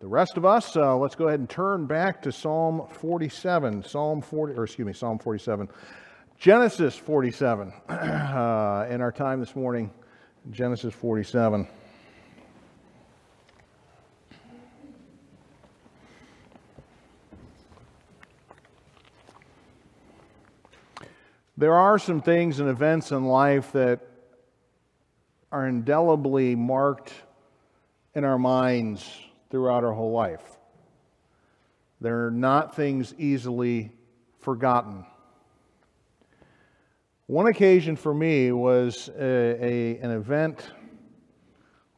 The rest of us, uh, let's go ahead and turn back to Psalm 47. Psalm 40, or excuse me, Psalm 47. Genesis 47. Uh, in our time this morning, Genesis 47. There are some things and events in life that are indelibly marked in our minds throughout our whole life. They're not things easily forgotten. One occasion for me was a, a, an event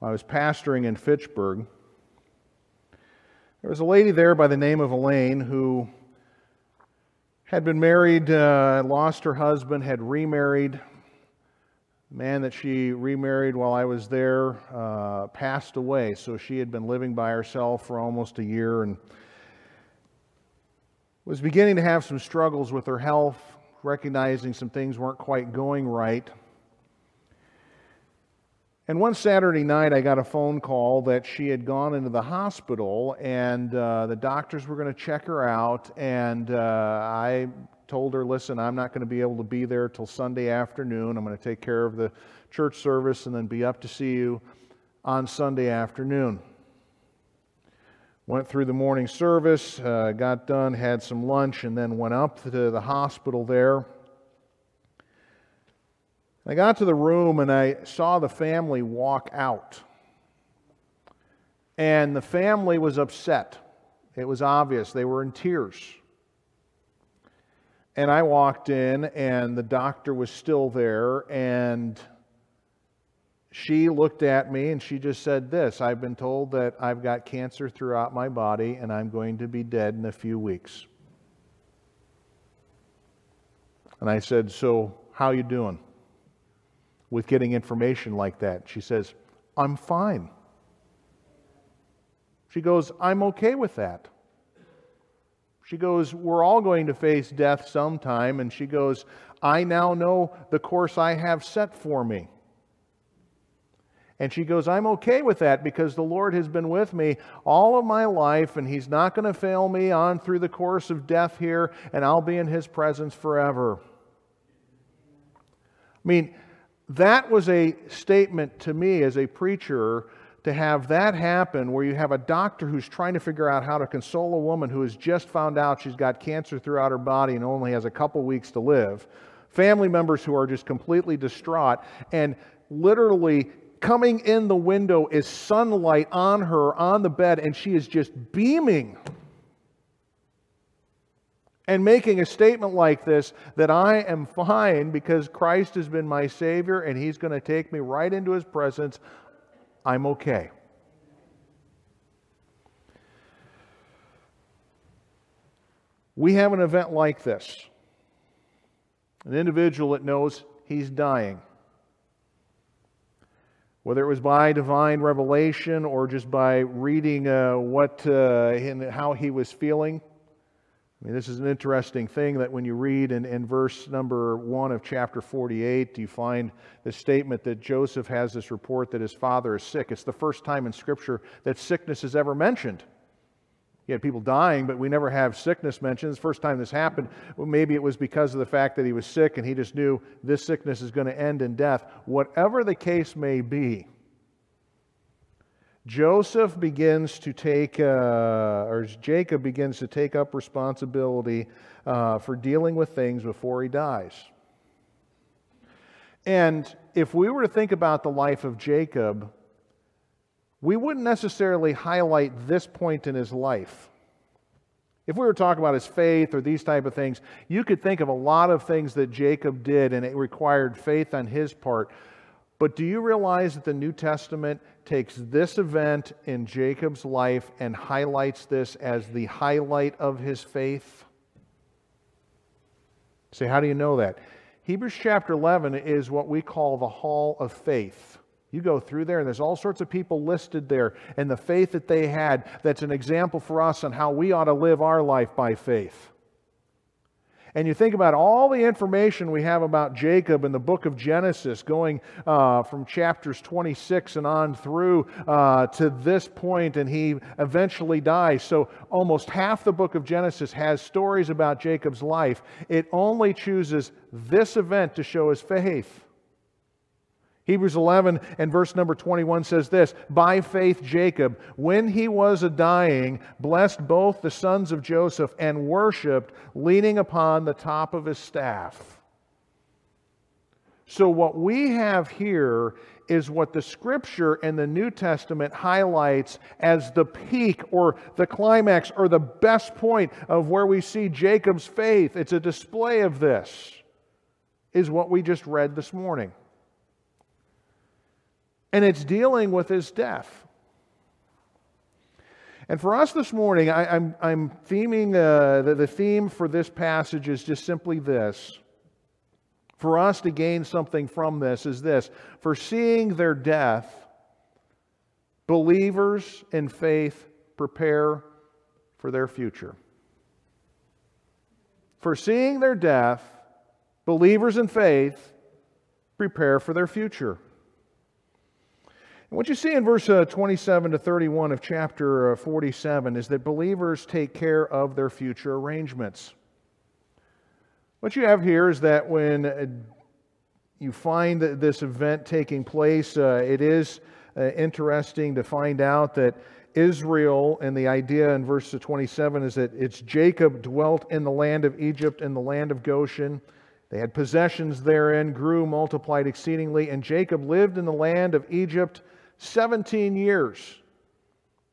I was pastoring in Fitchburg. There was a lady there by the name of Elaine who had been married, uh, lost her husband, had remarried. Man that she remarried while I was there uh, passed away, so she had been living by herself for almost a year and was beginning to have some struggles with her health, recognizing some things weren't quite going right. And one Saturday night, I got a phone call that she had gone into the hospital and uh, the doctors were going to check her out. And uh, I told her, listen, I'm not going to be able to be there till Sunday afternoon. I'm going to take care of the church service and then be up to see you on Sunday afternoon. Went through the morning service, uh, got done, had some lunch, and then went up to the hospital there. I got to the room and I saw the family walk out. And the family was upset. It was obvious. They were in tears. And I walked in, and the doctor was still there. And she looked at me and she just said this I've been told that I've got cancer throughout my body, and I'm going to be dead in a few weeks. And I said, So, how you doing? with getting information like that. She says, I'm fine. She goes, I'm okay with that. She goes, We're all going to face death sometime. And she goes, I now know the course I have set for me. And she goes, I'm okay with that because the Lord has been with me all of my life and He's not going to fail me on through the course of death here, and I'll be in His presence forever. I mean, that was a statement to me as a preacher to have that happen where you have a doctor who's trying to figure out how to console a woman who has just found out she's got cancer throughout her body and only has a couple weeks to live, family members who are just completely distraught, and literally coming in the window is sunlight on her on the bed, and she is just beaming and making a statement like this that I am fine because Christ has been my Savior and He's going to take me right into His presence, I'm okay. We have an event like this an individual that knows he's dying. Whether it was by divine revelation or just by reading uh, what, uh, how he was feeling, I mean, this is an interesting thing that when you read in, in verse number 1 of chapter 48, you find the statement that Joseph has this report that his father is sick. It's the first time in Scripture that sickness is ever mentioned. You had people dying, but we never have sickness mentioned. It's the first time this happened. Well, maybe it was because of the fact that he was sick and he just knew this sickness is going to end in death. Whatever the case may be, Joseph begins to take, uh, or Jacob begins to take up responsibility uh, for dealing with things before he dies. And if we were to think about the life of Jacob, we wouldn't necessarily highlight this point in his life. If we were talking about his faith or these type of things, you could think of a lot of things that Jacob did and it required faith on his part. But do you realize that the New Testament takes this event in Jacob's life and highlights this as the highlight of his faith? Say, how do you know that? Hebrews chapter 11 is what we call the hall of faith. You go through there, and there's all sorts of people listed there, and the faith that they had that's an example for us on how we ought to live our life by faith. And you think about all the information we have about Jacob in the book of Genesis, going uh, from chapters 26 and on through uh, to this point, and he eventually dies. So almost half the book of Genesis has stories about Jacob's life. It only chooses this event to show his faith. Hebrews 11 and verse number 21 says this By faith, Jacob, when he was a dying, blessed both the sons of Joseph and worshiped, leaning upon the top of his staff. So, what we have here is what the scripture and the New Testament highlights as the peak or the climax or the best point of where we see Jacob's faith. It's a display of this, is what we just read this morning and it's dealing with his death. And for us this morning, I, am I'm, I'm theming, uh, the, the theme for this passage is just simply this. For us to gain something from this is this for seeing their death, believers in faith prepare for their future. For seeing their death, believers in faith prepare for their future. And what you see in verse uh, 27 to 31 of chapter uh, 47 is that believers take care of their future arrangements. What you have here is that when uh, you find this event taking place, uh, it is uh, interesting to find out that Israel, and the idea in verse 27 is that it's Jacob dwelt in the land of Egypt in the land of Goshen. They had possessions therein, grew, multiplied exceedingly, and Jacob lived in the land of Egypt 17 years.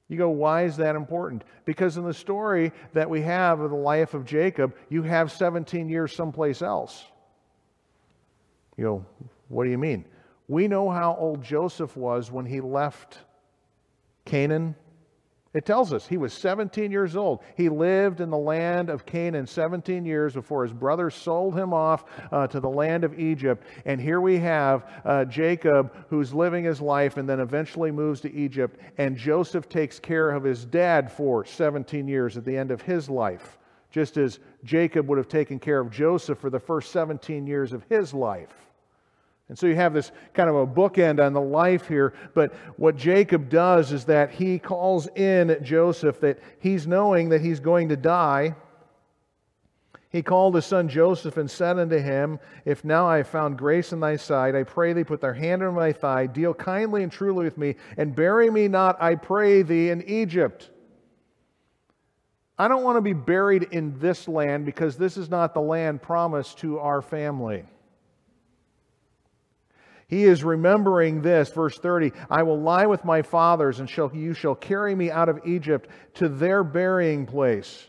You go, why is that important? Because in the story that we have of the life of Jacob, you have 17 years someplace else. You go, what do you mean? We know how old Joseph was when he left Canaan it tells us he was 17 years old. He lived in the land of Canaan 17 years before his brothers sold him off uh, to the land of Egypt. And here we have uh, Jacob who's living his life and then eventually moves to Egypt. And Joseph takes care of his dad for 17 years at the end of his life, just as Jacob would have taken care of Joseph for the first 17 years of his life. And so you have this kind of a bookend on the life here. But what Jacob does is that he calls in Joseph, that he's knowing that he's going to die. He called his son Joseph and said unto him, If now I have found grace in thy sight, I pray thee put thy hand on my thigh, deal kindly and truly with me, and bury me not, I pray thee, in Egypt. I don't want to be buried in this land because this is not the land promised to our family. He is remembering this, verse 30 I will lie with my fathers, and shall, you shall carry me out of Egypt to their burying place.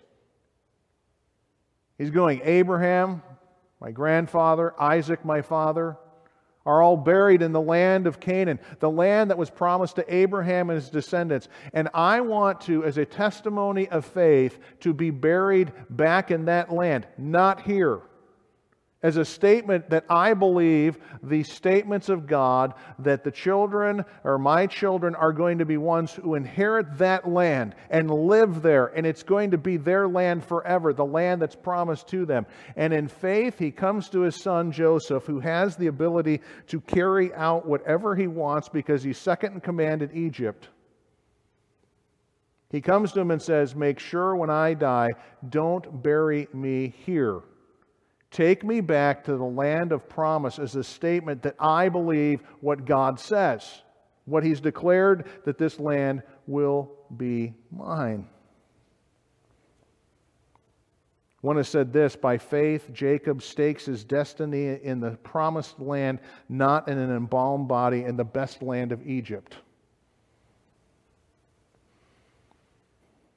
He's going, Abraham, my grandfather, Isaac, my father, are all buried in the land of Canaan, the land that was promised to Abraham and his descendants. And I want to, as a testimony of faith, to be buried back in that land, not here as a statement that I believe the statements of God that the children or my children are going to be ones who inherit that land and live there, and it's going to be their land forever, the land that's promised to them. And in faith, he comes to his son Joseph, who has the ability to carry out whatever he wants because he's second in command in Egypt. He comes to him and says, Make sure when I die, don't bury me here Take me back to the land of promise as a statement that I believe what God says, what He's declared that this land will be mine. One has said this by faith, Jacob stakes his destiny in the promised land, not in an embalmed body in the best land of Egypt.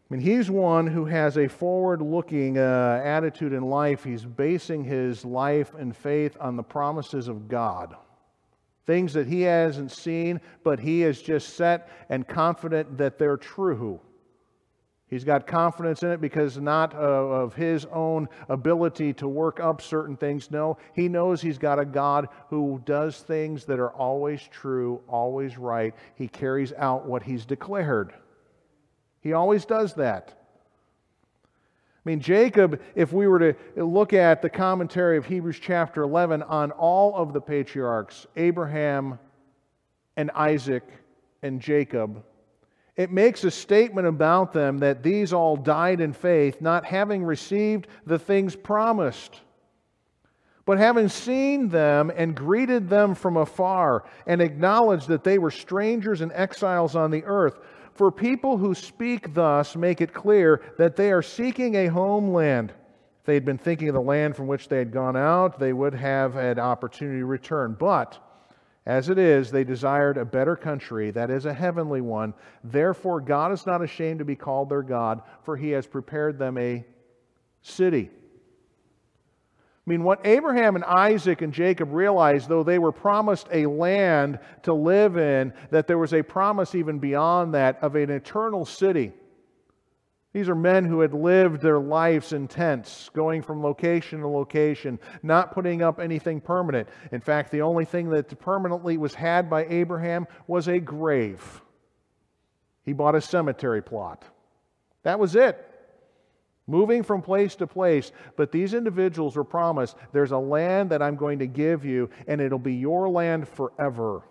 I mean, he's one who has a forward looking uh, attitude in life. He's basing his life and faith on the promises of God. Things that he hasn't seen, but he is just set and confident that they're true. He's got confidence in it because not uh, of his own ability to work up certain things. No, he knows he's got a God who does things that are always true, always right. He carries out what he's declared. He always does that. I mean, Jacob, if we were to look at the commentary of Hebrews chapter 11 on all of the patriarchs, Abraham and Isaac and Jacob, it makes a statement about them that these all died in faith, not having received the things promised, but having seen them and greeted them from afar, and acknowledged that they were strangers and exiles on the earth. For people who speak thus make it clear that they are seeking a homeland. If they had been thinking of the land from which they had gone out, they would have had opportunity to return. But as it is, they desired a better country, that is, a heavenly one. Therefore, God is not ashamed to be called their God, for he has prepared them a city. I mean, what Abraham and Isaac and Jacob realized, though they were promised a land to live in, that there was a promise even beyond that of an eternal city. These are men who had lived their lives in tents, going from location to location, not putting up anything permanent. In fact, the only thing that permanently was had by Abraham was a grave. He bought a cemetery plot. That was it. Moving from place to place. But these individuals were promised there's a land that I'm going to give you, and it'll be your land forever.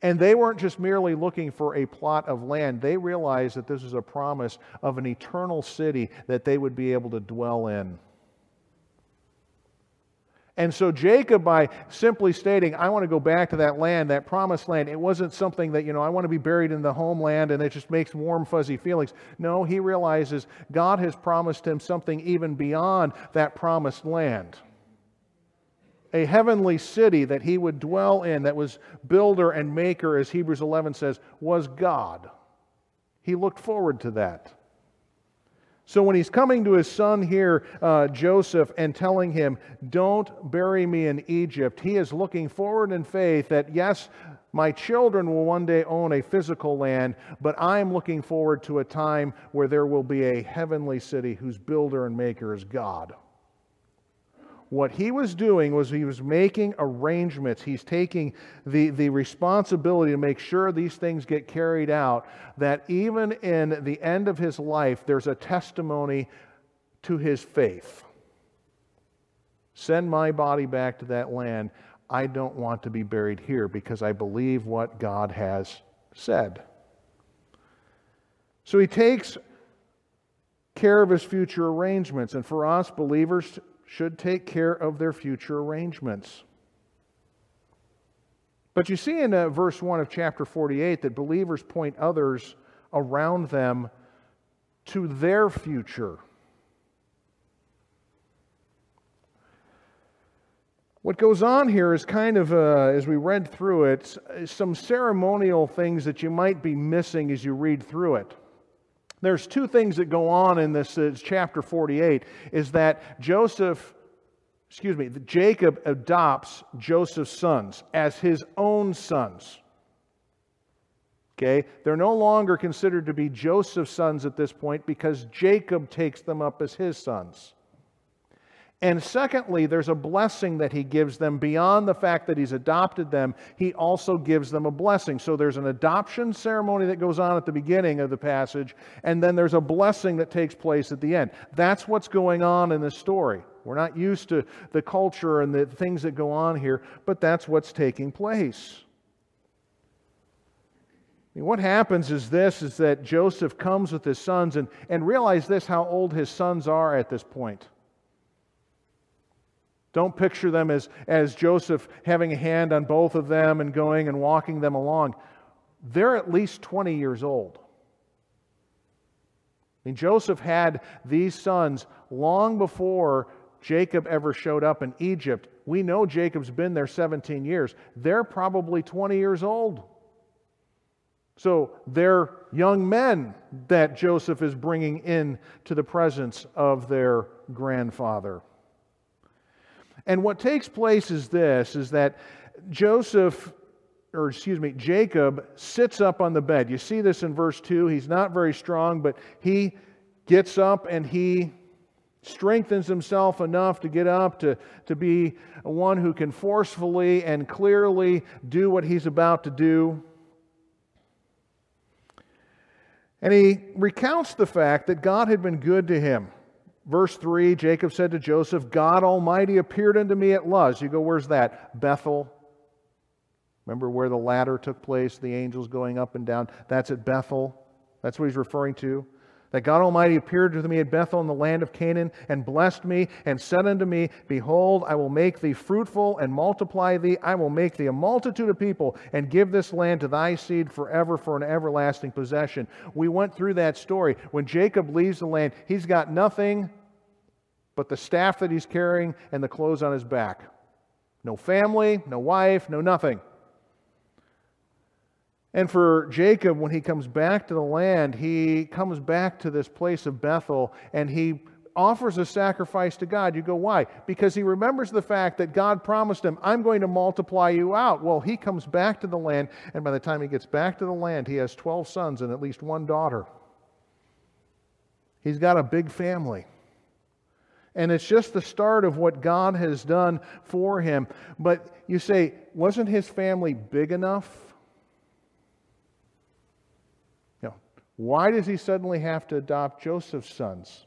And they weren't just merely looking for a plot of land. They realized that this was a promise of an eternal city that they would be able to dwell in. And so Jacob, by simply stating, I want to go back to that land, that promised land, it wasn't something that, you know, I want to be buried in the homeland and it just makes warm, fuzzy feelings. No, he realizes God has promised him something even beyond that promised land a heavenly city that he would dwell in, that was builder and maker, as Hebrews 11 says, was God. He looked forward to that. So when he's coming to his son here, uh, Joseph, and telling him, Don't bury me in Egypt, he is looking forward in faith that, yes, my children will one day own a physical land, but I am looking forward to a time where there will be a heavenly city whose builder and maker is God. What he was doing was he was making arrangements. He's taking the, the responsibility to make sure these things get carried out, that even in the end of his life, there's a testimony to his faith. Send my body back to that land. I don't want to be buried here because I believe what God has said. So he takes care of his future arrangements. And for us believers, should take care of their future arrangements. But you see in uh, verse 1 of chapter 48 that believers point others around them to their future. What goes on here is kind of, uh, as we read through it, some ceremonial things that you might be missing as you read through it. There's two things that go on in this uh, chapter 48 is that Joseph, excuse me, Jacob adopts Joseph's sons as his own sons. Okay? They're no longer considered to be Joseph's sons at this point because Jacob takes them up as his sons. And secondly, there's a blessing that he gives them beyond the fact that he's adopted them. He also gives them a blessing. So there's an adoption ceremony that goes on at the beginning of the passage, and then there's a blessing that takes place at the end. That's what's going on in this story. We're not used to the culture and the things that go on here, but that's what's taking place. I mean, what happens is this is that Joseph comes with his sons and, and realize this how old his sons are at this point. Don't picture them as, as Joseph having a hand on both of them and going and walking them along. They're at least 20 years old. I mean, Joseph had these sons long before Jacob ever showed up in Egypt. We know Jacob's been there 17 years. They're probably 20 years old. So they're young men that Joseph is bringing in to the presence of their grandfather. And what takes place is this is that Joseph or excuse me, Jacob sits up on the bed. You see this in verse 2. He's not very strong, but he gets up and he strengthens himself enough to get up to, to be one who can forcefully and clearly do what he's about to do. And he recounts the fact that God had been good to him. Verse 3 Jacob said to Joseph, God Almighty appeared unto me at Luz. You go, where's that? Bethel. Remember where the ladder took place, the angels going up and down? That's at Bethel. That's what he's referring to that God Almighty appeared to me at Bethel in the land of Canaan and blessed me and said unto me, Behold, I will make thee fruitful and multiply thee. I will make thee a multitude of people and give this land to thy seed forever for an everlasting possession. We went through that story. When Jacob leaves the land, he's got nothing but the staff that he's carrying and the clothes on his back. No family, no wife, no nothing. And for Jacob, when he comes back to the land, he comes back to this place of Bethel and he offers a sacrifice to God. You go, why? Because he remembers the fact that God promised him, I'm going to multiply you out. Well, he comes back to the land, and by the time he gets back to the land, he has 12 sons and at least one daughter. He's got a big family. And it's just the start of what God has done for him. But you say, wasn't his family big enough? Why does he suddenly have to adopt Joseph's sons?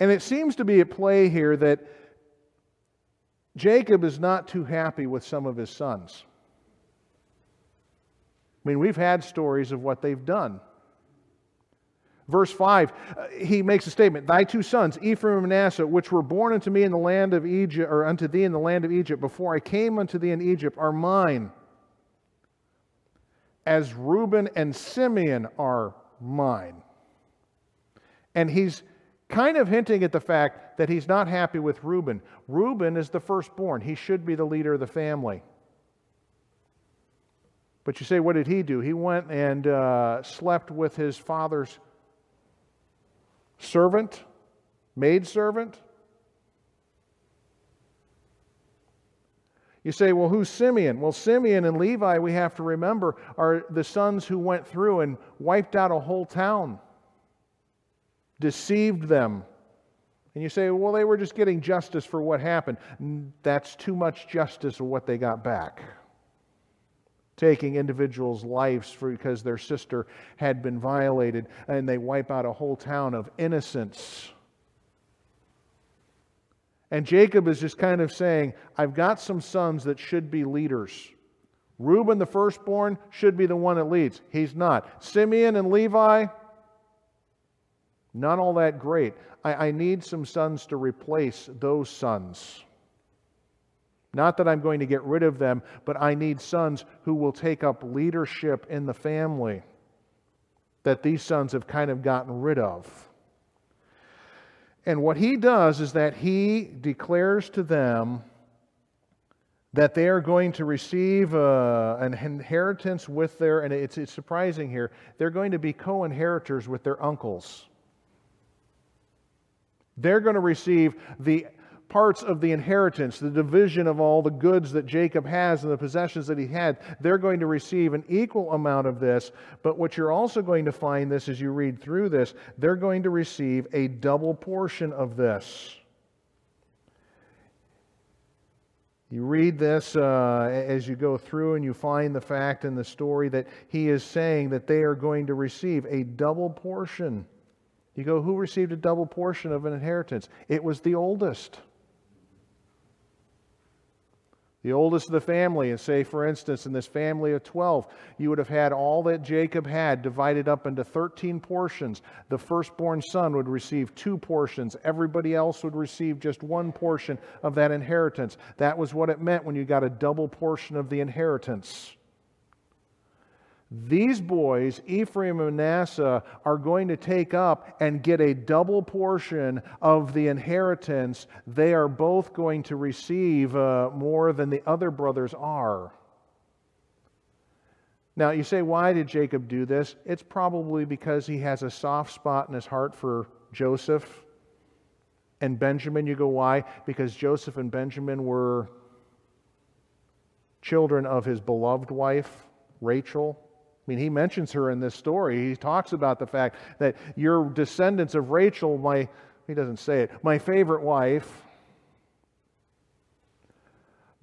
And it seems to be at play here that Jacob is not too happy with some of his sons. I mean, we've had stories of what they've done. Verse 5, uh, he makes a statement Thy two sons, Ephraim and Manasseh, which were born unto me in the land of Egypt, or unto thee in the land of Egypt, before I came unto thee in Egypt, are mine as Reuben and Simeon are mine. And he's kind of hinting at the fact that he's not happy with Reuben. Reuben is the firstborn, he should be the leader of the family. But you say, what did he do? He went and uh, slept with his father's servant, maidservant. You say, well, who's Simeon? Well, Simeon and Levi, we have to remember, are the sons who went through and wiped out a whole town, deceived them. And you say, well, they were just getting justice for what happened. That's too much justice for what they got back. Taking individuals' lives because their sister had been violated, and they wipe out a whole town of innocents and Jacob is just kind of saying, I've got some sons that should be leaders. Reuben, the firstborn, should be the one that leads. He's not. Simeon and Levi, not all that great. I, I need some sons to replace those sons. Not that I'm going to get rid of them, but I need sons who will take up leadership in the family that these sons have kind of gotten rid of. And what he does is that he declares to them that they are going to receive uh, an inheritance with their, and it's, it's surprising here, they're going to be co inheritors with their uncles. They're going to receive the parts of the inheritance, the division of all the goods that Jacob has and the possessions that he had, they're going to receive an equal amount of this. But what you're also going to find this as you read through this, they're going to receive a double portion of this. You read this uh, as you go through and you find the fact in the story that he is saying that they are going to receive a double portion. You go, who received a double portion of an inheritance? It was the oldest the oldest of the family, and say, for instance, in this family of 12, you would have had all that Jacob had divided up into 13 portions. The firstborn son would receive two portions, everybody else would receive just one portion of that inheritance. That was what it meant when you got a double portion of the inheritance. These boys, Ephraim and Manasseh, are going to take up and get a double portion of the inheritance. They are both going to receive uh, more than the other brothers are. Now, you say, why did Jacob do this? It's probably because he has a soft spot in his heart for Joseph and Benjamin. You go, why? Because Joseph and Benjamin were children of his beloved wife, Rachel. I mean, he mentions her in this story. He talks about the fact that you're descendants of Rachel, my, he doesn't say it, my favorite wife.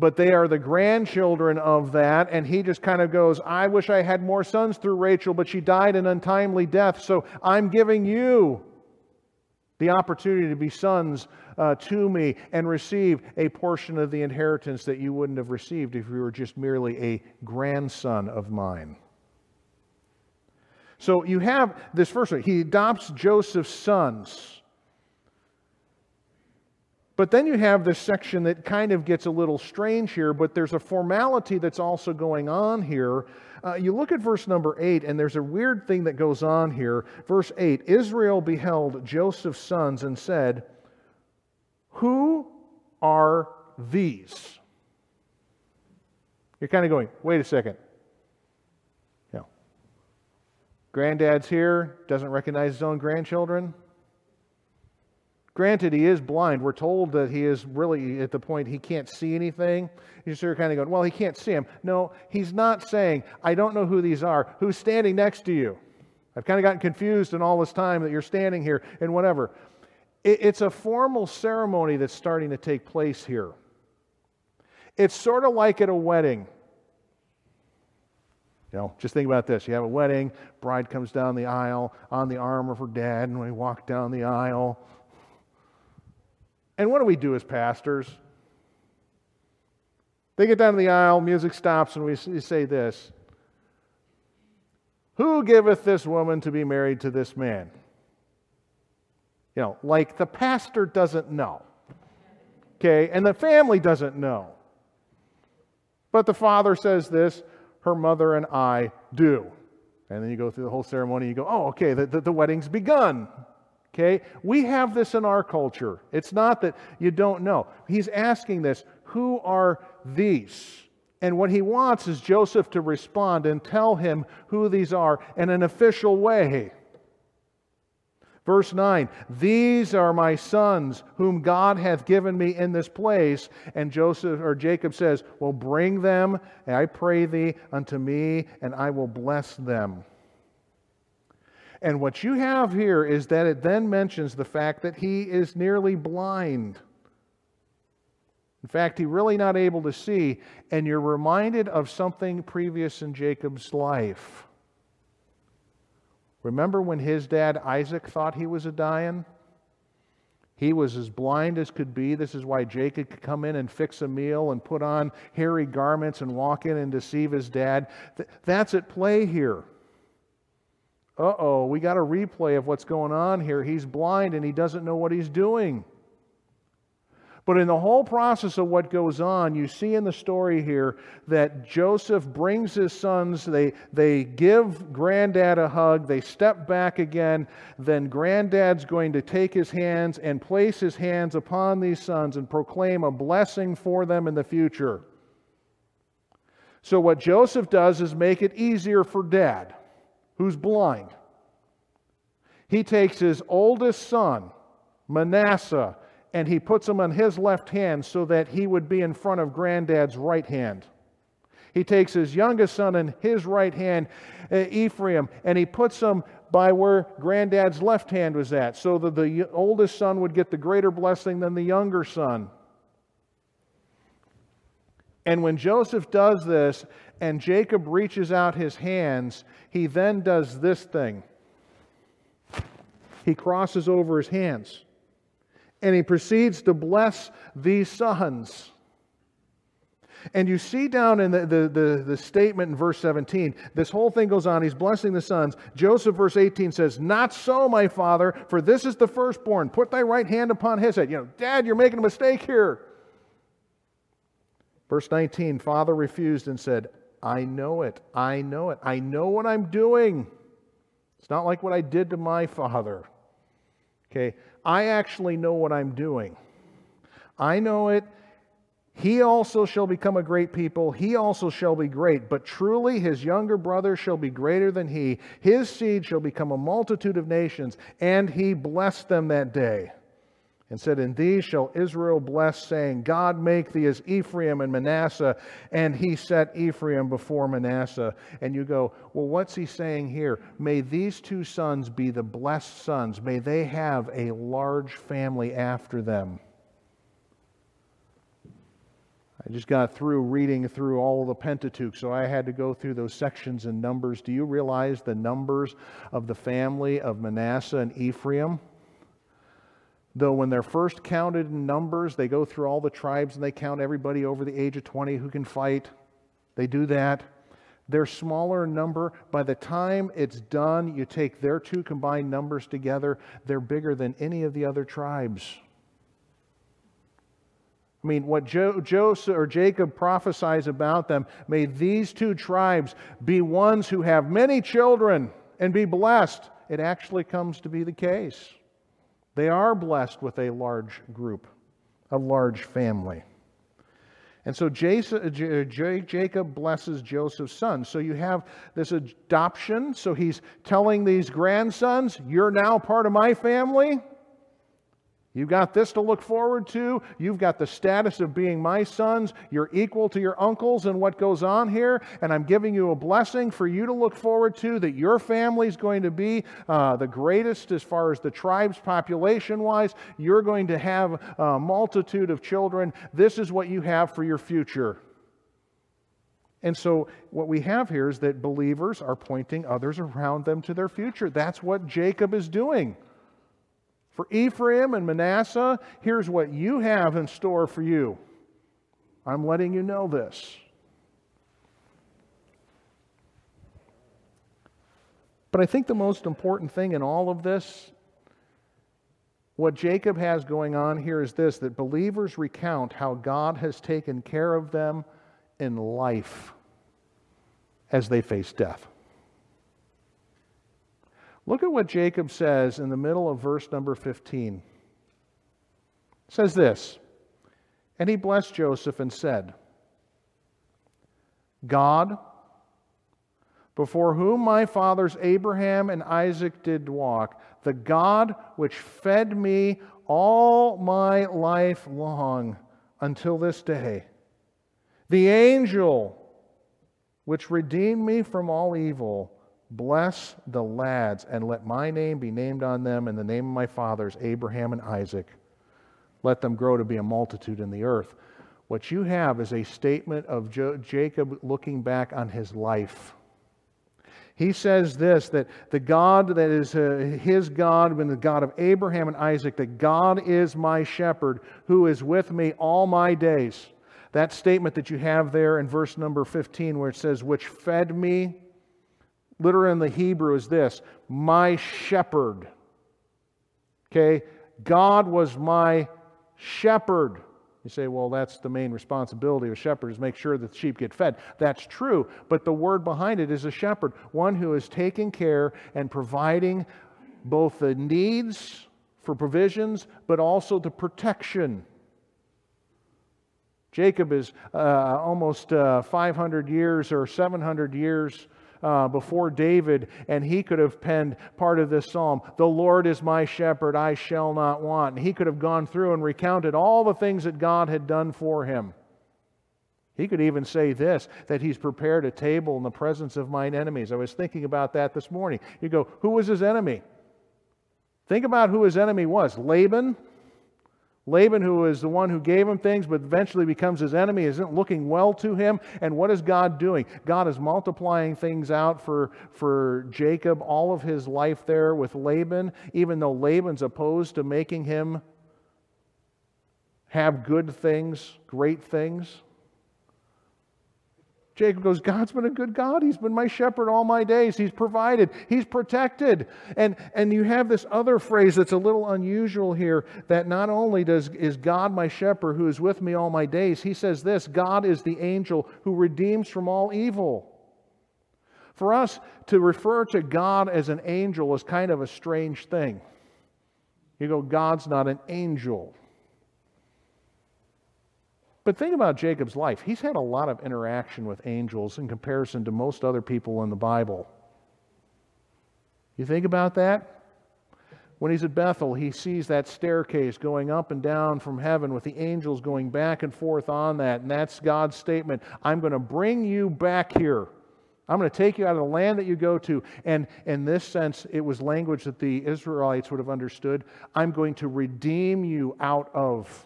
but they are the grandchildren of that. And he just kind of goes, I wish I had more sons through Rachel, but she died an untimely death. So I'm giving you the opportunity to be sons uh, to me and receive a portion of the inheritance that you wouldn't have received if you were just merely a grandson of mine. So you have this first one. He adopts Joseph's sons. But then you have this section that kind of gets a little strange here, but there's a formality that's also going on here. Uh, you look at verse number 8, and there's a weird thing that goes on here. Verse 8 Israel beheld Joseph's sons and said, Who are these? You're kind of going, wait a second. You know, granddad's here, doesn't recognize his own grandchildren. Granted, he is blind. We're told that he is really at the point he can't see anything. You are sort of kind of going, well, he can't see him. No, he's not saying, I don't know who these are. Who's standing next to you? I've kind of gotten confused in all this time that you're standing here and whatever. It's a formal ceremony that's starting to take place here. It's sort of like at a wedding. You know, just think about this. You have a wedding, bride comes down the aisle on the arm of her dad, and we walk down the aisle. And what do we do as pastors? They get down the aisle, music stops, and we say this Who giveth this woman to be married to this man? You know, like the pastor doesn't know. Okay, and the family doesn't know. But the father says this, her mother and I do. And then you go through the whole ceremony, you go, oh, okay, the, the, the wedding's begun. Okay? We have this in our culture. It's not that you don't know. He's asking this who are these? And what he wants is Joseph to respond and tell him who these are in an official way. Verse 9, these are my sons whom God hath given me in this place. And Joseph or Jacob says, Well, bring them, I pray thee, unto me, and I will bless them. And what you have here is that it then mentions the fact that he is nearly blind. In fact, he's really not able to see, and you're reminded of something previous in Jacob's life. Remember when his dad Isaac thought he was a dying? He was as blind as could be. This is why Jacob could come in and fix a meal and put on hairy garments and walk in and deceive his dad. That's at play here uh oh, we got a replay of what's going on here. He's blind and he doesn't know what he's doing. But in the whole process of what goes on, you see in the story here that Joseph brings his sons, they, they give granddad a hug, they step back again. Then granddad's going to take his hands and place his hands upon these sons and proclaim a blessing for them in the future. So, what Joseph does is make it easier for dad who's blind. He takes his oldest son, Manasseh, and he puts him on his left hand so that he would be in front of granddad's right hand. He takes his youngest son in his right hand, uh, Ephraim, and he puts him by where granddad's left hand was at, so that the oldest son would get the greater blessing than the younger son. And when Joseph does this and Jacob reaches out his hands, he then does this thing. He crosses over his hands and he proceeds to bless these sons. And you see down in the, the, the, the, statement in verse 17, this whole thing goes on. He's blessing the sons. Joseph, verse 18, says, Not so, my father, for this is the firstborn. Put thy right hand upon his head. You know, Dad, you're making a mistake here. Verse 19, father refused and said, I know it. I know it. I know what I'm doing. It's not like what I did to my father. Okay? I actually know what I'm doing. I know it. He also shall become a great people. He also shall be great. But truly his younger brother shall be greater than he. His seed shall become a multitude of nations. And he blessed them that day and said, In thee shall Israel bless, saying, God make thee as Ephraim and Manasseh. And he set Ephraim before Manasseh. And you go, Well, what's he saying here? May these two sons be the blessed sons. May they have a large family after them. I just got through reading through all the Pentateuch, so I had to go through those sections and numbers. Do you realize the numbers of the family of Manasseh and Ephraim? Though when they're first counted in numbers, they go through all the tribes and they count everybody over the age of 20 who can fight. They do that. They're smaller in number. By the time it's done, you take their two combined numbers together, they're bigger than any of the other tribes. I mean, what jo- Joseph or Jacob prophesies about them, may these two tribes be ones who have many children and be blessed. It actually comes to be the case. They are blessed with a large group, a large family. And so uh, uh, Jacob blesses Joseph's son. So you have this adoption. So he's telling these grandsons, You're now part of my family. You've got this to look forward to. You've got the status of being my sons. You're equal to your uncles and what goes on here. And I'm giving you a blessing for you to look forward to that your family is going to be uh, the greatest as far as the tribes population wise. You're going to have a multitude of children. This is what you have for your future. And so, what we have here is that believers are pointing others around them to their future. That's what Jacob is doing. For Ephraim and Manasseh, here's what you have in store for you. I'm letting you know this. But I think the most important thing in all of this, what Jacob has going on here is this that believers recount how God has taken care of them in life as they face death. Look at what Jacob says in the middle of verse number 15. It says this And he blessed Joseph and said, God, before whom my fathers Abraham and Isaac did walk, the God which fed me all my life long until this day, the angel which redeemed me from all evil Bless the lads, and let my name be named on them in the name of my fathers, Abraham and Isaac. Let them grow to be a multitude in the earth. What you have is a statement of jo- Jacob looking back on his life. He says this that the God that is uh, his God, and the God of Abraham and Isaac, that God is my shepherd who is with me all my days. That statement that you have there in verse number 15, where it says, which fed me literally in the Hebrew is this my shepherd. Okay? God was my shepherd. You say, well, that's the main responsibility of a shepherd is make sure that the sheep get fed. That's true, but the word behind it is a shepherd, one who is taking care and providing both the needs for provisions, but also the protection. Jacob is uh, almost uh, 500 years or 700 years uh, before David, and he could have penned part of this psalm The Lord is my shepherd, I shall not want. And he could have gone through and recounted all the things that God had done for him. He could even say this that he's prepared a table in the presence of mine enemies. I was thinking about that this morning. You go, who was his enemy? Think about who his enemy was Laban, Laban, who is the one who gave him things but eventually becomes his enemy, isn't looking well to him. And what is God doing? God is multiplying things out for, for Jacob all of his life there with Laban, even though Laban's opposed to making him have good things, great things. Jacob goes, God's been a good God. He's been my shepherd all my days. He's provided, He's protected. And, and you have this other phrase that's a little unusual here that not only does, is God my shepherd who is with me all my days, he says this God is the angel who redeems from all evil. For us to refer to God as an angel is kind of a strange thing. You go, God's not an angel. But think about Jacob's life. He's had a lot of interaction with angels in comparison to most other people in the Bible. You think about that? When he's at Bethel, he sees that staircase going up and down from heaven with the angels going back and forth on that. And that's God's statement I'm going to bring you back here. I'm going to take you out of the land that you go to. And in this sense, it was language that the Israelites would have understood. I'm going to redeem you out of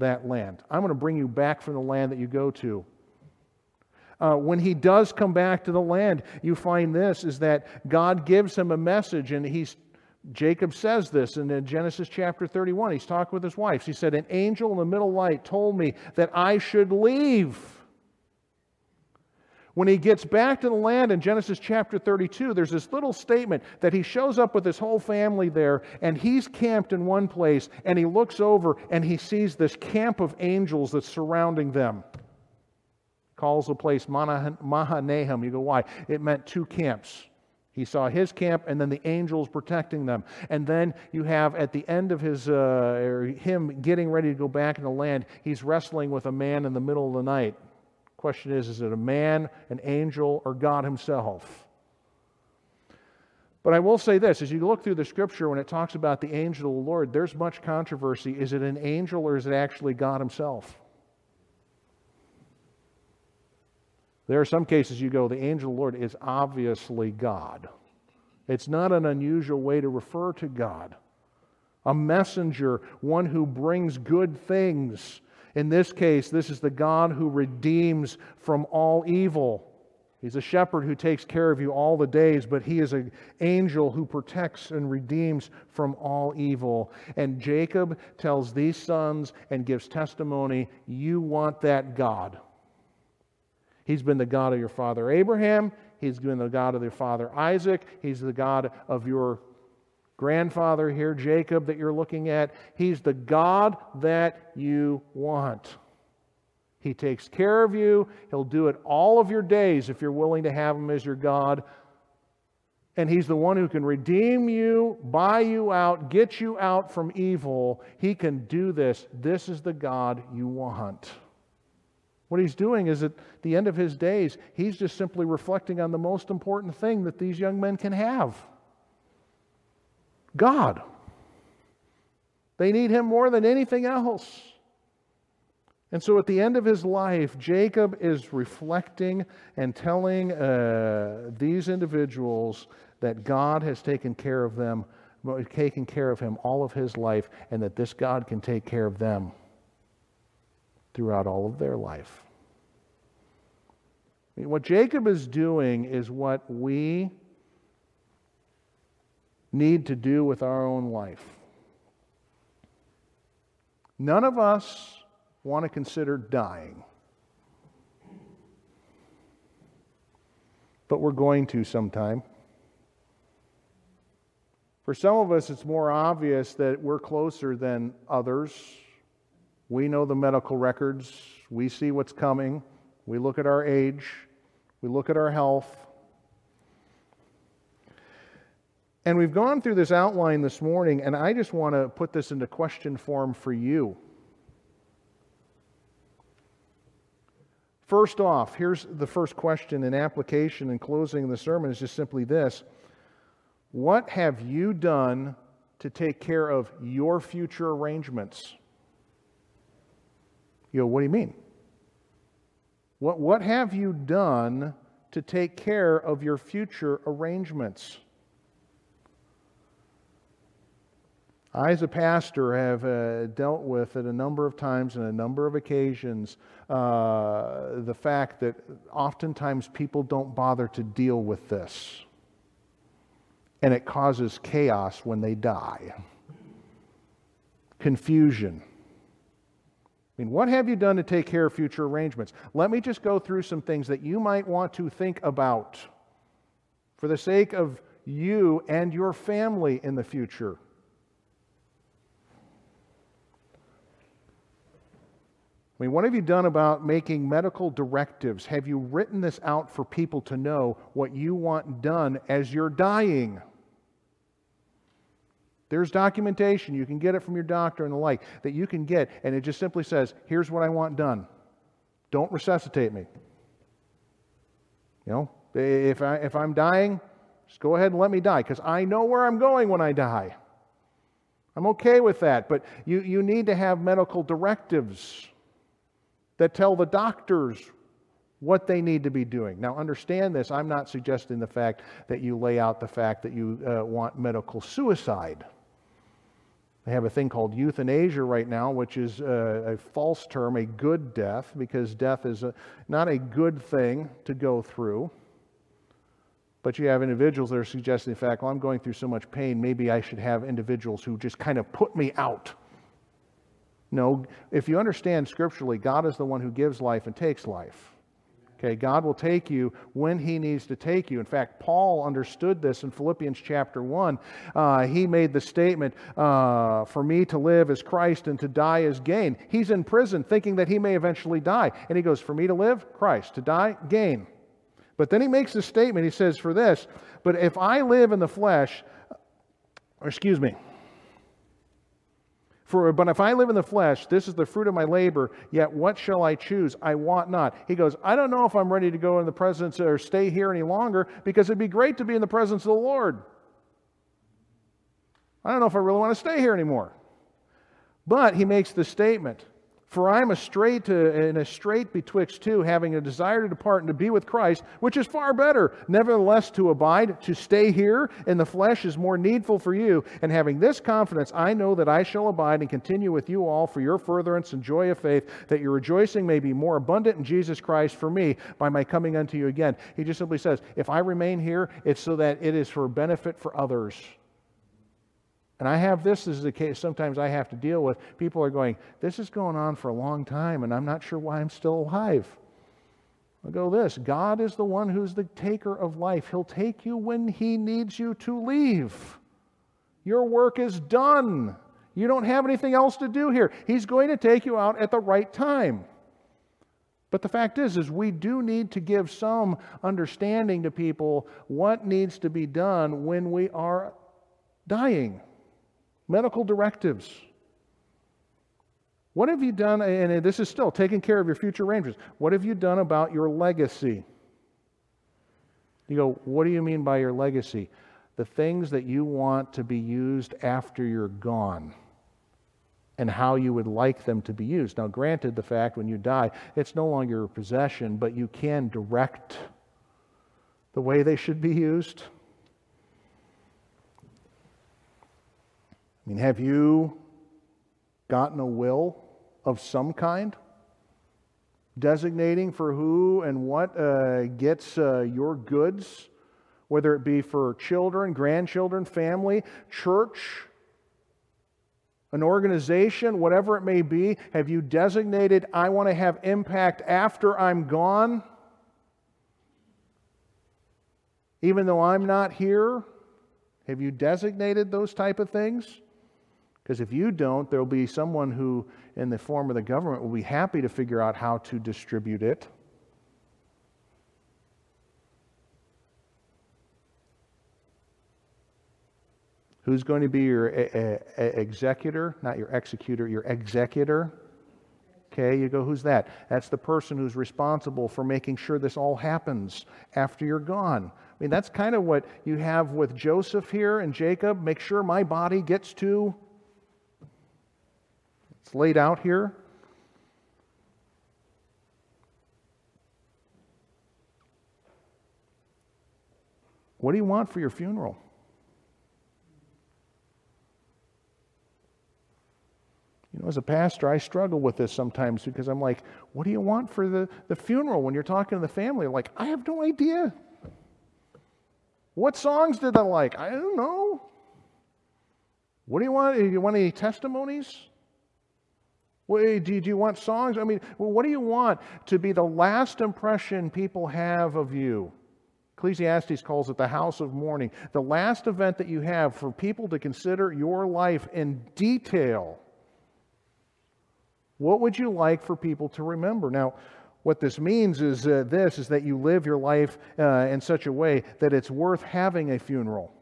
that land. I'm going to bring you back from the land that you go to. Uh, when he does come back to the land, you find this is that God gives him a message, and he's Jacob says this in Genesis chapter 31. He's talking with his wife. He said, An angel in the middle light told me that I should leave. When he gets back to the land in Genesis chapter 32, there's this little statement that he shows up with his whole family there, and he's camped in one place, and he looks over and he sees this camp of angels that's surrounding them. Calls the place Mahanaim. You go, why? It meant two camps. He saw his camp and then the angels protecting them. And then you have at the end of his, uh, him getting ready to go back in the land, he's wrestling with a man in the middle of the night. Question is, is it a man, an angel, or God himself? But I will say this as you look through the scripture, when it talks about the angel of the Lord, there's much controversy. Is it an angel or is it actually God himself? There are some cases you go, the angel of the Lord is obviously God. It's not an unusual way to refer to God. A messenger, one who brings good things. In this case, this is the God who redeems from all evil. He's a shepherd who takes care of you all the days, but he is an angel who protects and redeems from all evil. And Jacob tells these sons and gives testimony you want that God. He's been the God of your father Abraham. He's been the God of your father Isaac. He's the God of your grandfather here, Jacob, that you're looking at. He's the God that you want. He takes care of you. He'll do it all of your days if you're willing to have Him as your God. And He's the one who can redeem you, buy you out, get you out from evil. He can do this. This is the God you want. What he's doing is at the end of his days, he's just simply reflecting on the most important thing that these young men can have God. They need him more than anything else. And so at the end of his life, Jacob is reflecting and telling uh, these individuals that God has taken care of them, taken care of him all of his life, and that this God can take care of them throughout all of their life. I mean, what Jacob is doing is what we need to do with our own life. None of us want to consider dying. But we're going to sometime. For some of us, it's more obvious that we're closer than others. We know the medical records, we see what's coming, we look at our age, we look at our health. And we've gone through this outline this morning, and I just want to put this into question form for you. First off, here's the first question in application and closing the sermon is just simply this What have you done to take care of your future arrangements? You go, what do you mean? What, what have you done to take care of your future arrangements? I, as a pastor, have uh, dealt with it a number of times and a number of occasions uh, the fact that oftentimes people don't bother to deal with this. And it causes chaos when they die, confusion. I mean, what have you done to take care of future arrangements? Let me just go through some things that you might want to think about for the sake of you and your family in the future. I mean, what have you done about making medical directives? Have you written this out for people to know what you want done as you're dying? There's documentation. You can get it from your doctor and the like that you can get, and it just simply says, here's what I want done. Don't resuscitate me. You know, if, I, if I'm dying, just go ahead and let me die because I know where I'm going when I die. I'm okay with that, but you, you need to have medical directives that tell the doctors what they need to be doing. Now, understand this. I'm not suggesting the fact that you lay out the fact that you uh, want medical suicide. They have a thing called euthanasia right now, which is a, a false term, a good death, because death is a, not a good thing to go through. But you have individuals that are suggesting, the fact, well, I'm going through so much pain, maybe I should have individuals who just kind of put me out. No, if you understand scripturally, God is the one who gives life and takes life. Okay, God will take you when He needs to take you. In fact, Paul understood this in Philippians chapter 1. Uh, he made the statement, uh, For me to live is Christ and to die is gain. He's in prison thinking that he may eventually die. And he goes, For me to live, Christ. To die, gain. But then he makes a statement. He says, For this, but if I live in the flesh, or excuse me, for, but if I live in the flesh, this is the fruit of my labor, yet what shall I choose? I want not. He goes, I don't know if I'm ready to go in the presence or stay here any longer because it'd be great to be in the presence of the Lord. I don't know if I really want to stay here anymore. But he makes the statement for I am a strait to, in a strait betwixt two, having a desire to depart and to be with Christ, which is far better. Nevertheless, to abide, to stay here in the flesh is more needful for you. And having this confidence, I know that I shall abide and continue with you all for your furtherance and joy of faith, that your rejoicing may be more abundant in Jesus Christ for me by my coming unto you again. He just simply says, if I remain here, it's so that it is for benefit for others. And I have this as the case sometimes I have to deal with. People are going, This is going on for a long time, and I'm not sure why I'm still alive. I go this God is the one who's the taker of life. He'll take you when He needs you to leave. Your work is done. You don't have anything else to do here. He's going to take you out at the right time. But the fact is is we do need to give some understanding to people what needs to be done when we are dying medical directives. What have you done? And this is still taking care of your future arrangements. What have you done about your legacy? You go, what do you mean by your legacy? The things that you want to be used after you're gone and how you would like them to be used. Now, granted, the fact when you die, it's no longer your possession, but you can direct the way they should be used. Mean, have you gotten a will of some kind? Designating for who and what uh, gets uh, your goods, whether it be for children, grandchildren, family, church, an organization, whatever it may be. Have you designated, I want to have impact after I'm gone? Even though I'm not here? Have you designated those type of things? Because if you don't, there will be someone who, in the form of the government, will be happy to figure out how to distribute it. Who's going to be your executor? Not your executor, your executor. Okay, you go, who's that? That's the person who's responsible for making sure this all happens after you're gone. I mean, that's kind of what you have with Joseph here and Jacob. Make sure my body gets to it's laid out here. What do you want for your funeral? You know, as a pastor, I struggle with this sometimes because I'm like, what do you want for the, the funeral when you're talking to the family? Like, I have no idea. What songs did I like? I don't know. What do you want? Do you want any testimonies? Do, do you want songs? I mean, what do you want to be the last impression people have of you? Ecclesiastes calls it the house of mourning. The last event that you have for people to consider your life in detail. What would you like for people to remember? Now, what this means is uh, this is that you live your life uh, in such a way that it's worth having a funeral.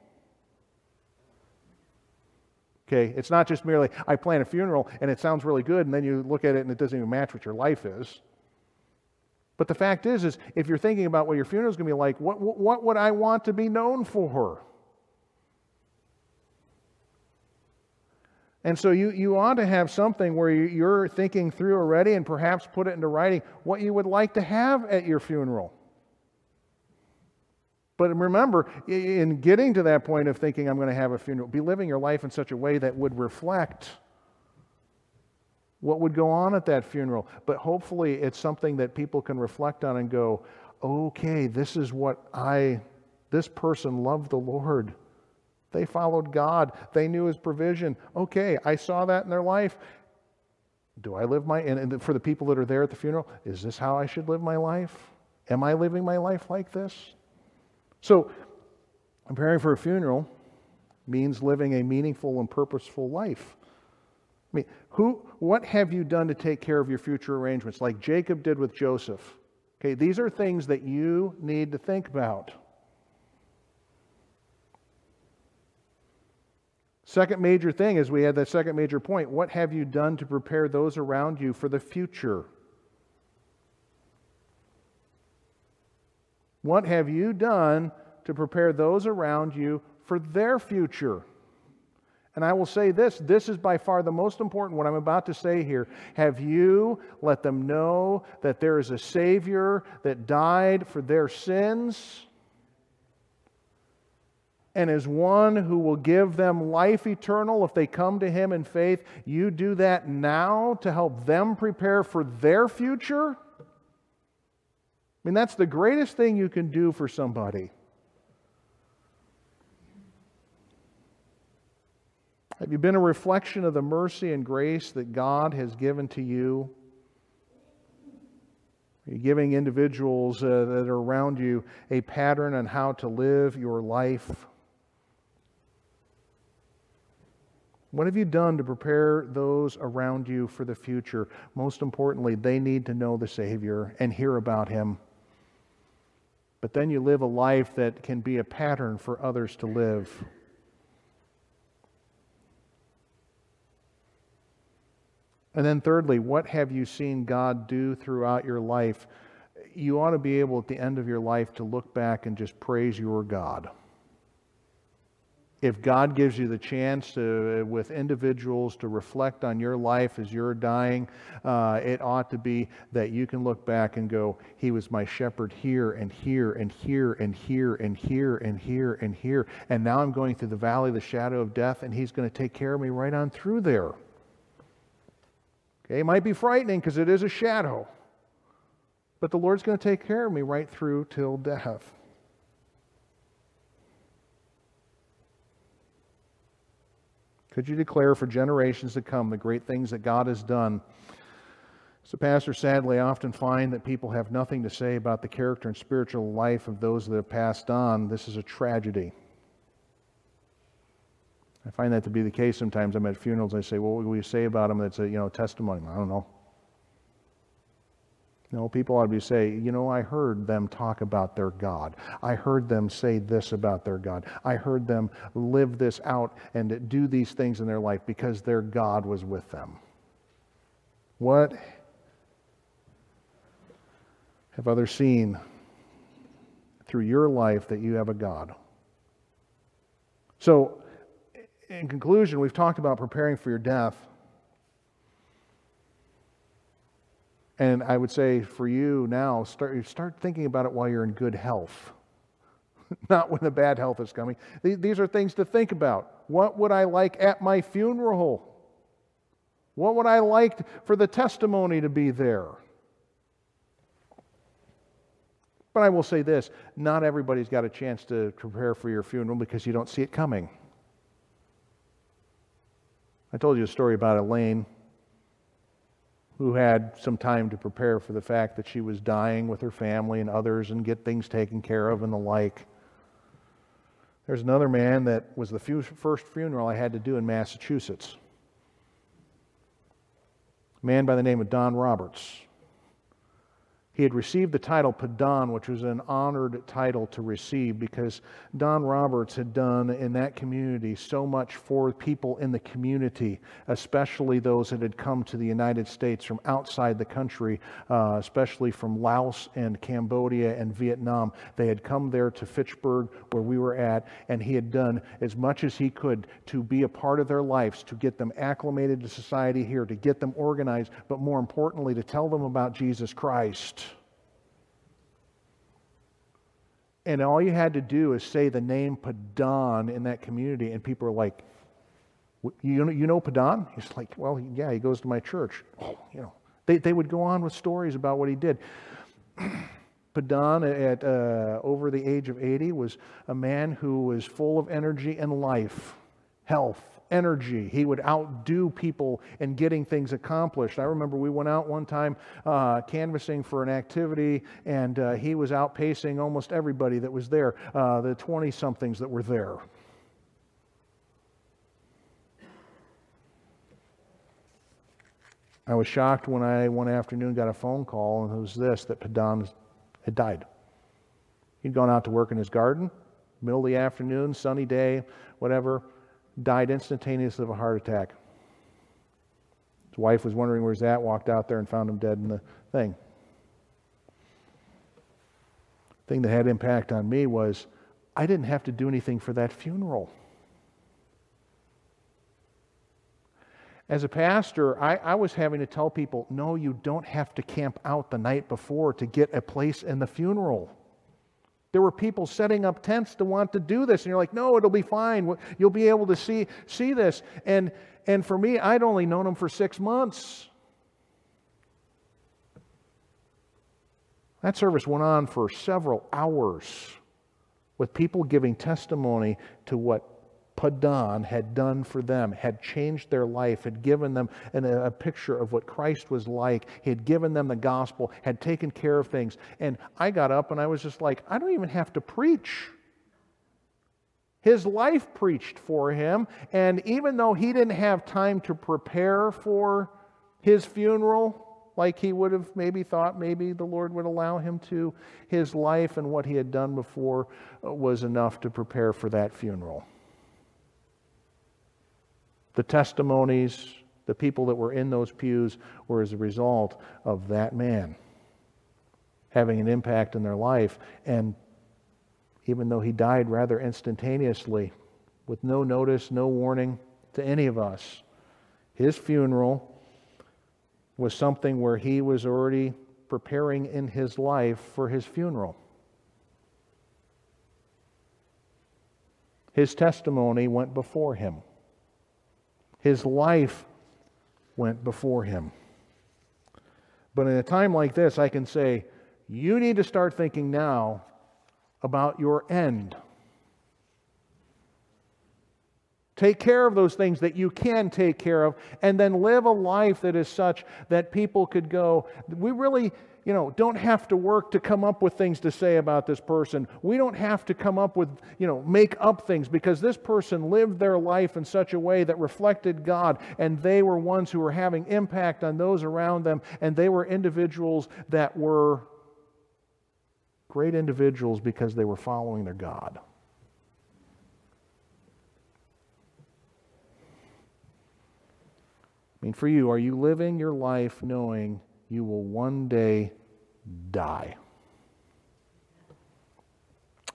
Okay, it's not just merely, I plan a funeral and it sounds really good, and then you look at it and it doesn't even match what your life is. But the fact is, is if you're thinking about what your funeral is going to be like, what, what would I want to be known for? And so you, you ought to have something where you're thinking through already and perhaps put it into writing what you would like to have at your funeral. But remember, in getting to that point of thinking I'm going to have a funeral, be living your life in such a way that would reflect what would go on at that funeral. But hopefully, it's something that people can reflect on and go, okay, this is what I, this person loved the Lord. They followed God. They knew His provision. Okay, I saw that in their life. Do I live my, and for the people that are there at the funeral, is this how I should live my life? Am I living my life like this? So, preparing for a funeral means living a meaningful and purposeful life. I mean, who, what have you done to take care of your future arrangements, like Jacob did with Joseph? Okay, these are things that you need to think about. Second major thing is we had that second major point. What have you done to prepare those around you for the future? What have you done to prepare those around you for their future? And I will say this this is by far the most important, what I'm about to say here. Have you let them know that there is a Savior that died for their sins? and is one who will give them life eternal if they come to Him in faith, you do that now to help them prepare for their future? Mean, that's the greatest thing you can do for somebody. Have you been a reflection of the mercy and grace that God has given to you? Are you giving individuals uh, that are around you a pattern on how to live your life? What have you done to prepare those around you for the future? Most importantly, they need to know the Savior and hear about Him. But then you live a life that can be a pattern for others to live. And then, thirdly, what have you seen God do throughout your life? You ought to be able at the end of your life to look back and just praise your God if God gives you the chance to, with individuals to reflect on your life as you're dying, uh, it ought to be that you can look back and go, He was my shepherd here and here and here and here and here and here and here. And now I'm going through the valley of the shadow of death, and He's going to take care of me right on through there. Okay, it might be frightening because it is a shadow, but the Lord's going to take care of me right through till death. Could you declare for generations to come the great things that God has done? So, Pastor, sadly, I often find that people have nothing to say about the character and spiritual life of those that have passed on. This is a tragedy. I find that to be the case sometimes. I'm at funerals I say, well, what will you say about them that's a you know, testimony? I don't know. No, people ought to be say, you know, I heard them talk about their God. I heard them say this about their God. I heard them live this out and do these things in their life because their God was with them. What have others seen through your life that you have a God? So, in conclusion, we've talked about preparing for your death. And I would say for you now, start, start thinking about it while you're in good health, not when the bad health is coming. These are things to think about. What would I like at my funeral? What would I like for the testimony to be there? But I will say this not everybody's got a chance to prepare for your funeral because you don't see it coming. I told you a story about Elaine who had some time to prepare for the fact that she was dying with her family and others and get things taken care of and the like. There's another man that was the first funeral I had to do in Massachusetts. A man by the name of Don Roberts. He had received the title Padan, which was an honored title to receive because Don Roberts had done in that community so much for people in the community, especially those that had come to the United States from outside the country, uh, especially from Laos and Cambodia and Vietnam. They had come there to Fitchburg, where we were at, and he had done as much as he could to be a part of their lives, to get them acclimated to society here, to get them organized, but more importantly, to tell them about Jesus Christ. And all you had to do is say the name Padan in that community, and people are like, you know, you know Padan? He's like, well, yeah, he goes to my church. Oh, you know, they, they would go on with stories about what he did. Padan, at uh, over the age of 80, was a man who was full of energy and life, health, energy. He would outdo people in getting things accomplished. I remember we went out one time uh, canvassing for an activity, and uh, he was outpacing almost everybody that was there, uh, the 20 somethings that were there. I was shocked when I one afternoon got a phone call, and it was this that Padan had died. He'd gone out to work in his garden, middle of the afternoon, sunny day, whatever, died instantaneously of a heart attack. His wife was wondering where he's at, walked out there and found him dead in the thing. The thing that had impact on me was I didn't have to do anything for that funeral. As a pastor, I, I, was having to tell people, no, you don't have to camp out the night before to get a place in the funeral. There were people setting up tents to want to do this, and you're like, no, it'll be fine. You'll be able to see, see this. And, and for me, I'd only known him for six months. That service went on for several hours with people giving testimony to what Padan had done for them, had changed their life, had given them an, a picture of what Christ was like. He had given them the gospel, had taken care of things. And I got up and I was just like, I don't even have to preach. His life preached for him. And even though he didn't have time to prepare for his funeral, like he would have maybe thought maybe the Lord would allow him to, his life and what he had done before was enough to prepare for that funeral the testimonies, the people that were in those pews were as a result of that man having an impact in their life. And even though he died rather instantaneously, with no notice, no warning to any of us, his funeral was something where he was already preparing in his life for his funeral. His testimony went before him. His life went before him. But in a time like this, I can say, you need to start thinking now about your end. Take care of those things that you can take care of, and then live a life that is such that people could go, we really you know, don't have to work to come up with things to say about this person. We don't have to come up with, you know, make up things because this person lived their life in such a way that reflected God and they were ones who were having impact on those around them and they were individuals that were great individuals because they were following their God. I mean, for you, are you living your life knowing you will one day die?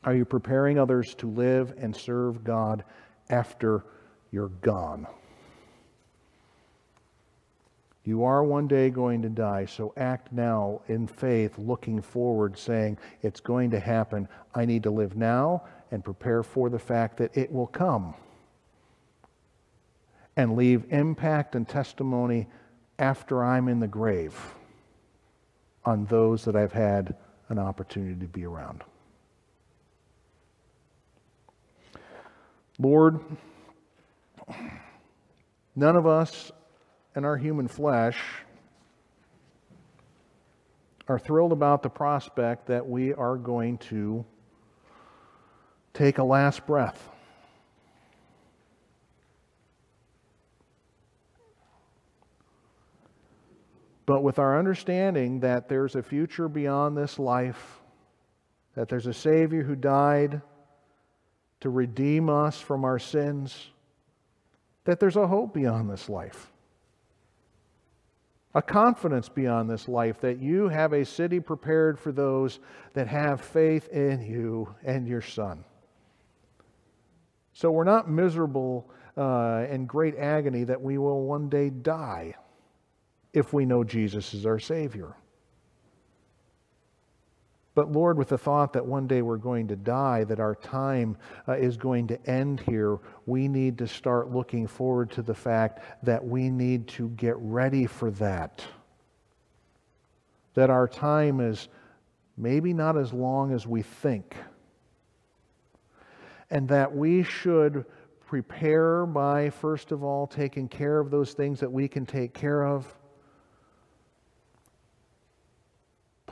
Are you preparing others to live and serve God after you're gone? You are one day going to die, so act now in faith, looking forward, saying, It's going to happen. I need to live now and prepare for the fact that it will come. And leave impact and testimony after I'm in the grave on those that I've had an opportunity to be around. Lord, none of us in our human flesh are thrilled about the prospect that we are going to take a last breath. But with our understanding that there's a future beyond this life, that there's a Savior who died to redeem us from our sins, that there's a hope beyond this life, a confidence beyond this life that you have a city prepared for those that have faith in you and your Son. So we're not miserable uh, in great agony that we will one day die if we know Jesus is our Savior. But Lord, with the thought that one day we're going to die, that our time uh, is going to end here, we need to start looking forward to the fact that we need to get ready for that. That our time is maybe not as long as we think. And that we should prepare by, first of all, taking care of those things that we can take care of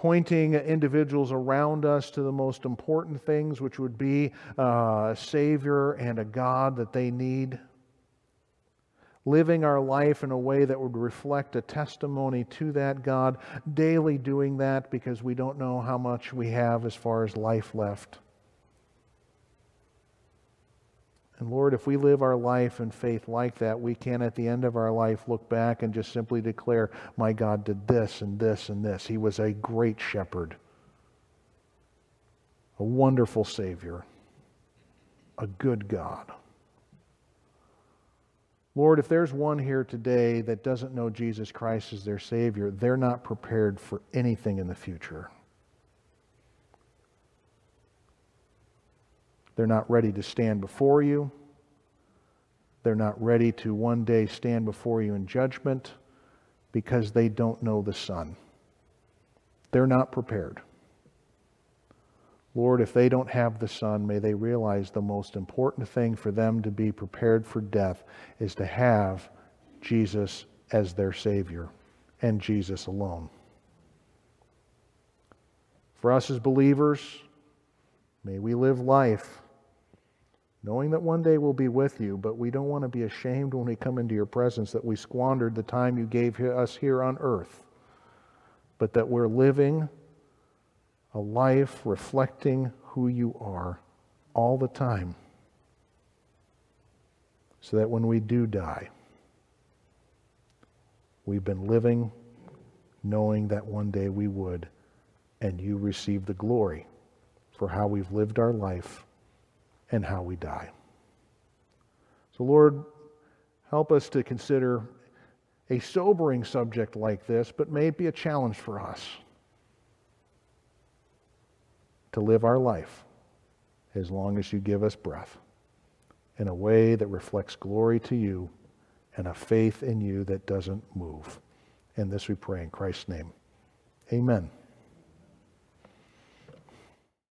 pointing individuals around us to the most important things, which would be uh, a Savior and a God that they need. Living our life in a way that would reflect a testimony to that God, daily doing that because we don't know how much we have as far as life left. And Lord, if we live our life in faith like that, we can at the end of our life look back and just simply declare, My God did this and this and this. He was a great shepherd, a wonderful Savior, a good God. Lord, if there's one here today that doesn't know Jesus Christ as their Savior, they're not prepared for anything in the future. They're not ready to stand before you. They're not ready to one day stand before you in judgment because they don't know the Son. They're not prepared. Lord, if they don't have the Son, may they realize the most important thing for them to be prepared for death is to have Jesus as their Savior and Jesus alone. For us as believers, may we live life knowing that one day we'll be with you, but we don't want to be ashamed when we come into your presence that we squandered the time you gave us here on earth, but that we're living a life reflecting who you are all the time, so that when we do die, we've been living knowing that one day we would, and you receive the glory for how we've lived our life and how we die. So, Lord, help us to consider a sobering subject like this, but may it be a challenge for us to live our life as long as you give us breath in a way that reflects glory to you and a faith in you that doesn't move. And this we pray in Christ's name. Amen.